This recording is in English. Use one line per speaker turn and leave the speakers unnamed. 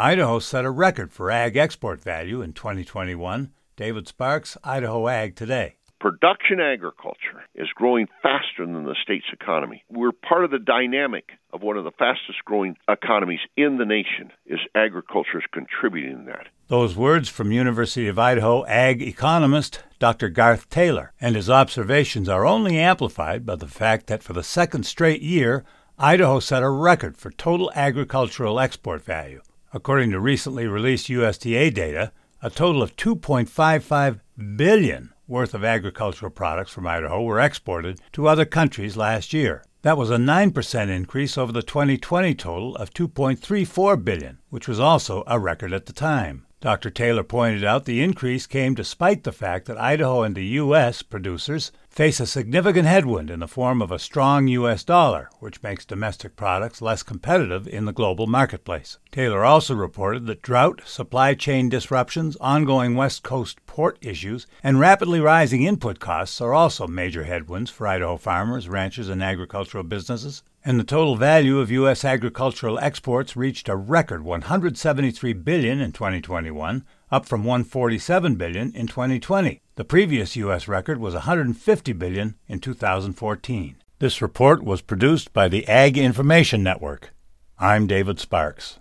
Idaho set a record for ag export value in 2021. David Sparks, Idaho Ag Today.
Production agriculture is growing faster than the state's economy. We're part of the dynamic of one of the fastest growing economies in the nation is agriculture is contributing to that.
Those words from University of Idaho ag economist Dr. Garth Taylor, and his observations are only amplified by the fact that for the second straight year, Idaho set a record for total agricultural export value. According to recently released USDA data, a total of 2.55 billion worth of agricultural products from Idaho were exported to other countries last year. That was a 9% increase over the 2020 total of 2.34 billion, which was also a record at the time. Dr. Taylor pointed out the increase came despite the fact that Idaho and the U.S. producers face a significant headwind in the form of a strong U.S. dollar, which makes domestic products less competitive in the global marketplace. Taylor also reported that drought, supply chain disruptions, ongoing West Coast port issues, and rapidly rising input costs are also major headwinds for Idaho farmers, ranchers, and agricultural businesses and the total value of U.S. agricultural exports reached a record 173 billion in 2021, up from 147 billion in 2020. The previous U.S. record was 150 billion in 2014. This report was produced by the Ag Information Network. I'm David Sparks.